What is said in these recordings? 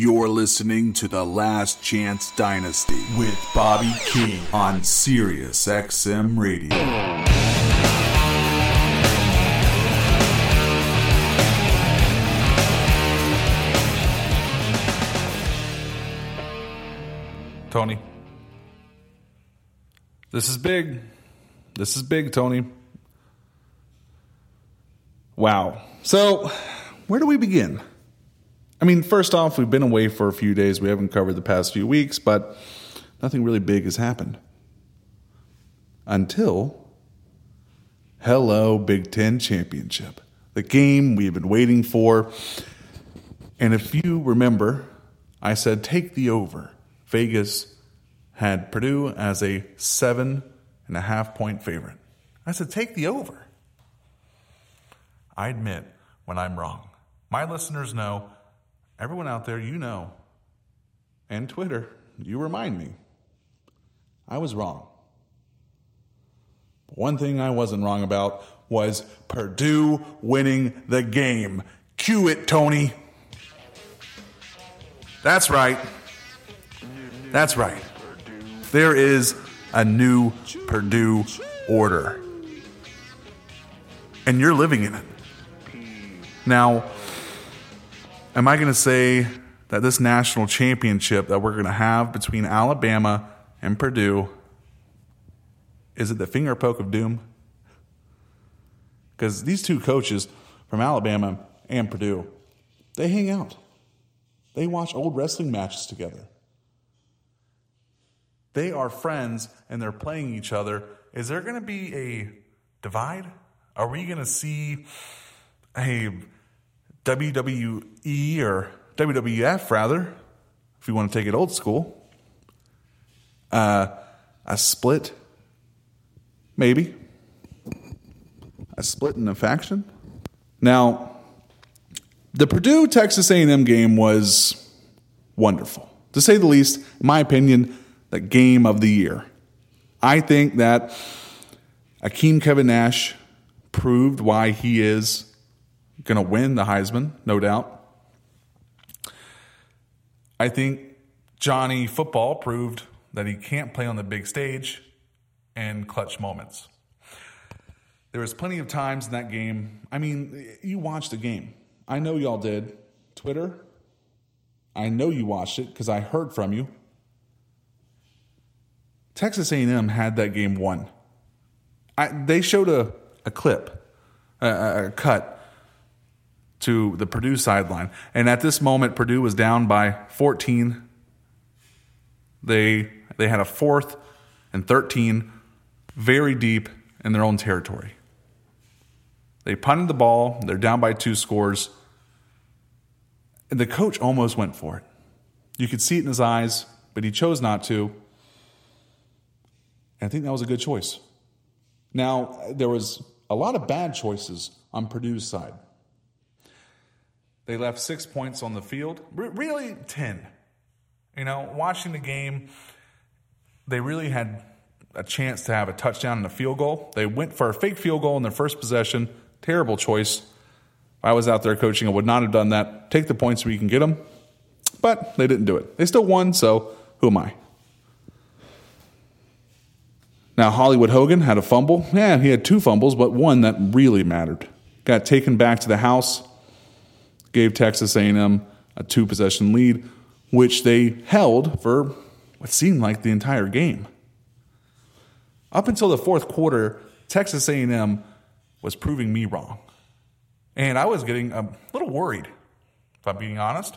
You're listening to The Last Chance Dynasty with Bobby King on Sirius XM Radio. Tony. This is big. This is big, Tony. Wow. So, where do we begin? I mean, first off, we've been away for a few days. We haven't covered the past few weeks, but nothing really big has happened. Until, hello, Big Ten Championship, the game we've been waiting for. And if you remember, I said take the over. Vegas had Purdue as a seven and a half point favorite. I said take the over. I admit when I'm wrong. My listeners know Everyone out there, you know, and Twitter, you remind me. I was wrong. One thing I wasn't wrong about was Purdue winning the game. Cue it, Tony. That's right. That's right. There is a new Purdue order. And you're living in it. Now, Am I going to say that this national championship that we're going to have between Alabama and Purdue is it the finger poke of doom? Because these two coaches from Alabama and Purdue, they hang out. They watch old wrestling matches together. They are friends and they're playing each other. Is there going to be a divide? Are we going to see a WWE or WWF rather, if you want to take it old school. Uh, a split, maybe. A split in a faction. Now, the Purdue Texas A&M game was wonderful, to say the least. In my opinion, the game of the year. I think that Akeem Kevin Nash proved why he is going to win the Heisman, no doubt. I think Johnny Football proved that he can't play on the big stage and clutch moments. There was plenty of times in that game. I mean, you watched the game. I know y'all did. Twitter, I know you watched it because I heard from you. Texas A&M had that game won. I, they showed a, a clip, a, a cut to the Purdue sideline. And at this moment, Purdue was down by 14. They, they had a fourth and 13 very deep in their own territory. They punted the ball, they're down by two scores. And the coach almost went for it. You could see it in his eyes, but he chose not to. And I think that was a good choice. Now, there was a lot of bad choices on Purdue's side. They left six points on the field, really 10. You know, watching the game, they really had a chance to have a touchdown and a field goal. They went for a fake field goal in their first possession. Terrible choice. If I was out there coaching, I would not have done that. Take the points where you can get them. But they didn't do it. They still won, so who am I? Now, Hollywood Hogan had a fumble. Yeah, he had two fumbles, but one that really mattered. Got taken back to the house gave Texas A&M a two possession lead, which they held for what seemed like the entire game. Up until the fourth quarter, Texas A&M was proving me wrong. And I was getting a little worried, if I'm being honest.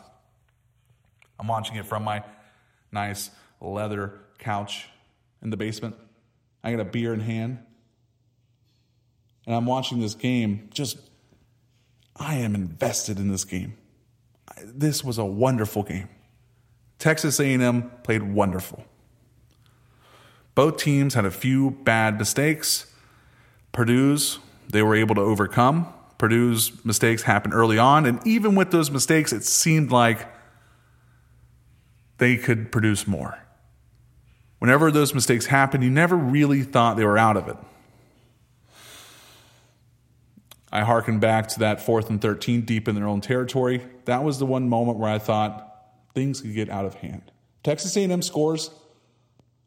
I'm watching it from my nice leather couch in the basement. I got a beer in hand. And I'm watching this game just I am invested in this game. This was a wonderful game. Texas A&M played wonderful. Both teams had a few bad mistakes. Purdue's they were able to overcome. Purdue's mistakes happened early on, and even with those mistakes, it seemed like they could produce more. Whenever those mistakes happened, you never really thought they were out of it. I harken back to that fourth and 13 deep in their own territory. That was the one moment where I thought things could get out of hand. Texas A&M scores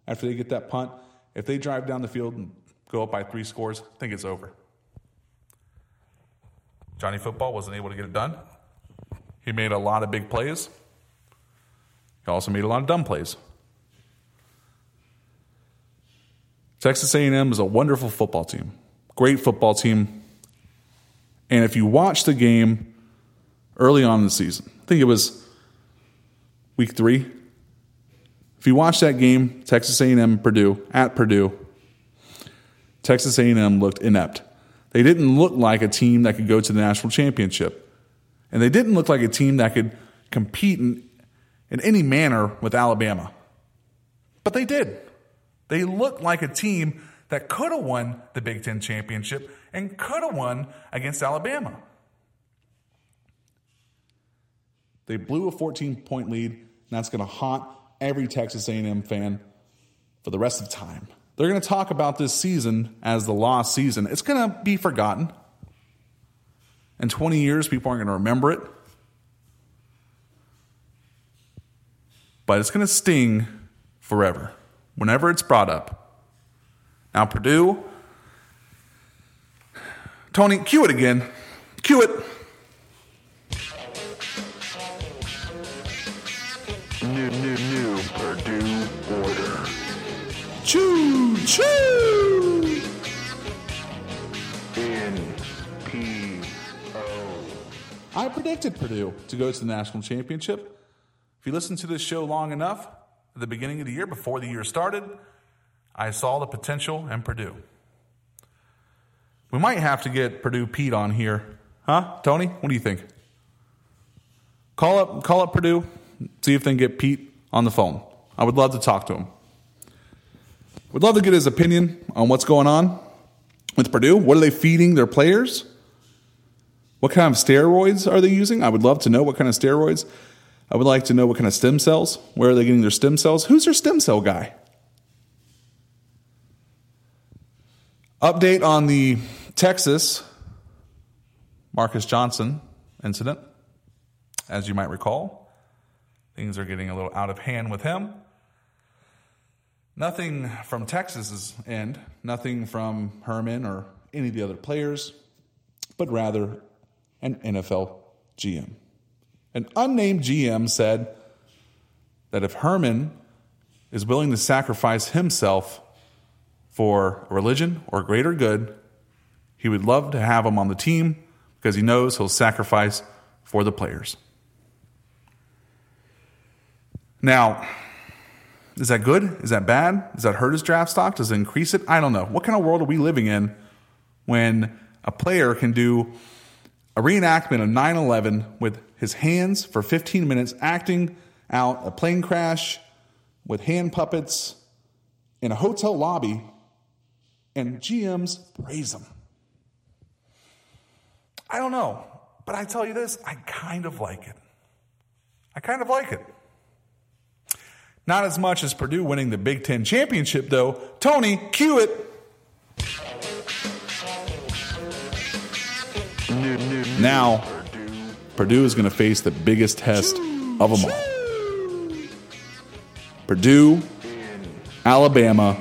after they get that punt. If they drive down the field and go up by three scores, I think it's over. Johnny Football wasn't able to get it done. He made a lot of big plays. He also made a lot of dumb plays. Texas A&M is a wonderful football team. Great football team. And if you watch the game early on in the season, I think it was week 3. If you watch that game, Texas A&M Purdue at Purdue, Texas A&M looked inept. They didn't look like a team that could go to the national championship. And they didn't look like a team that could compete in, in any manner with Alabama. But they did. They looked like a team that could have won the Big Ten championship and could have won against Alabama. They blew a 14 point lead, and that's going to haunt every Texas A&M fan for the rest of time. They're going to talk about this season as the lost season. It's going to be forgotten. In 20 years, people aren't going to remember it. But it's going to sting forever whenever it's brought up. Now, Purdue, Tony, cue it again. Cue it. New, new, new Purdue order. Choo, choo. N P O. I predicted Purdue to go to the national championship. If you listen to this show long enough, at the beginning of the year, before the year started, I saw the potential in Purdue. We might have to get Purdue Pete on here. Huh? Tony? What do you think? Call up call up Purdue, see if they can get Pete on the phone. I would love to talk to him. Would love to get his opinion on what's going on with Purdue. What are they feeding their players? What kind of steroids are they using? I would love to know what kind of steroids. I would like to know what kind of stem cells. Where are they getting their stem cells? Who's their stem cell guy? Update on the Texas Marcus Johnson incident. As you might recall, things are getting a little out of hand with him. Nothing from Texas's end, nothing from Herman or any of the other players, but rather an NFL GM. An unnamed GM said that if Herman is willing to sacrifice himself for religion or greater good, he would love to have him on the team because he knows he'll sacrifice for the players. Now, is that good? Is that bad? Does that hurt his draft stock? Does it increase it? I don't know. What kind of world are we living in when a player can do a reenactment of 9 11 with his hands for 15 minutes, acting out a plane crash with hand puppets in a hotel lobby, and GMs praise them. I don't know. But I tell you this, I kind of like it. I kind of like it. Not as much as Purdue winning the Big Ten championship, though. Tony, cue it. Now. Purdue is going to face the biggest test of them all. Purdue, Alabama,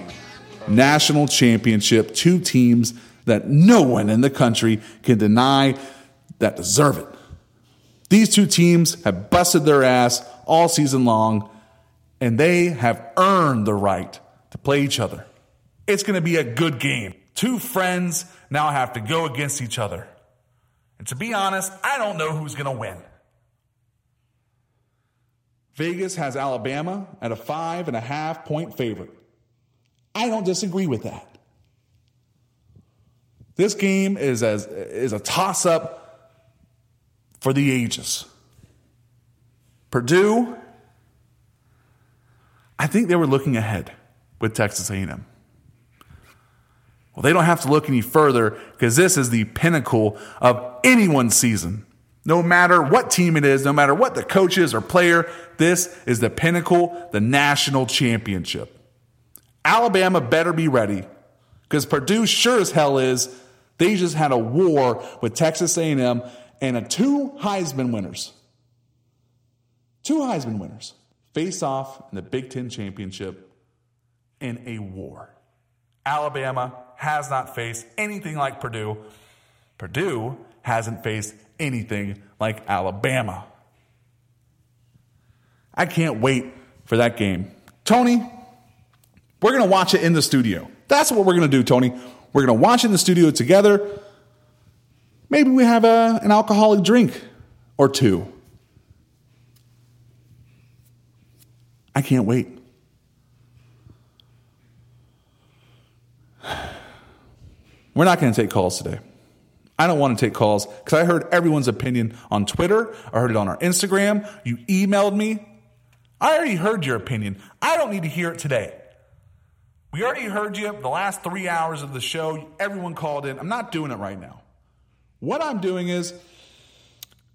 national championship, two teams that no one in the country can deny that deserve it. These two teams have busted their ass all season long, and they have earned the right to play each other. It's going to be a good game. Two friends now have to go against each other. And to be honest, I don't know who's going to win. Vegas has Alabama at a five and a half point favorite. I don't disagree with that. This game is as is a toss up for the ages. Purdue, I think they were looking ahead with Texas A&M. Well, they don't have to look any further because this is the pinnacle of anyone's season. No matter what team it is, no matter what the coach is or player, this is the pinnacle, the national championship. Alabama better be ready because Purdue sure as hell is. They just had a war with Texas A&M and a two Heisman winners. two Heisman winners face off in the Big Ten championship in a war. Alabama has not faced anything like Purdue. Purdue hasn't faced anything like Alabama. I can't wait for that game. Tony, we're going to watch it in the studio. That's what we're going to do, Tony. We're going to watch it in the studio together. Maybe we have a, an alcoholic drink or two. I can't wait. We're not going to take calls today. I don't want to take calls because I heard everyone's opinion on Twitter. I heard it on our Instagram. You emailed me. I already heard your opinion. I don't need to hear it today. We already heard you the last three hours of the show. Everyone called in. I'm not doing it right now. What I'm doing is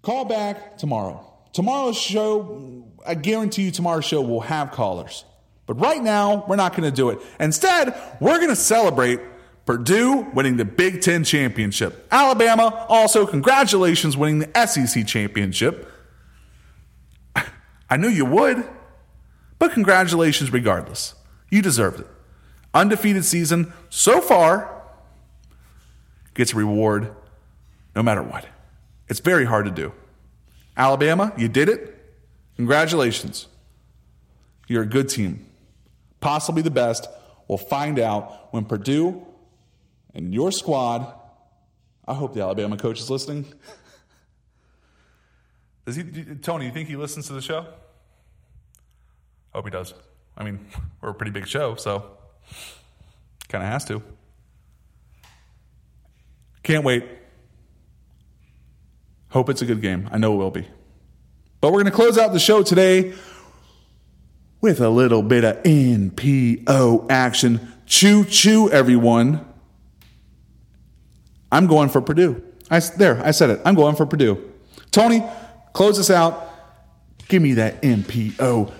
call back tomorrow. Tomorrow's show, I guarantee you, tomorrow's show will have callers. But right now, we're not going to do it. Instead, we're going to celebrate Purdue winning the Big Ten championship. Alabama, also, congratulations winning the SEC championship. I knew you would, but congratulations regardless. You deserved it. Undefeated season so far gets a reward no matter what. It's very hard to do. Alabama, you did it. Congratulations. You're a good team, possibly the best. We'll find out when Purdue and your squad. I hope the Alabama coach is listening. Does he, Tony? You think he listens to the show? Hope he does. I mean, we're a pretty big show, so kind of has to. Can't wait. Hope it's a good game. I know it will be. But we're going to close out the show today with a little bit of NPO action. Choo choo, everyone. I'm going for Purdue. I, there, I said it. I'm going for Purdue. Tony, close us out. Give me that NPO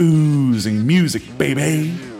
oozing music, baby.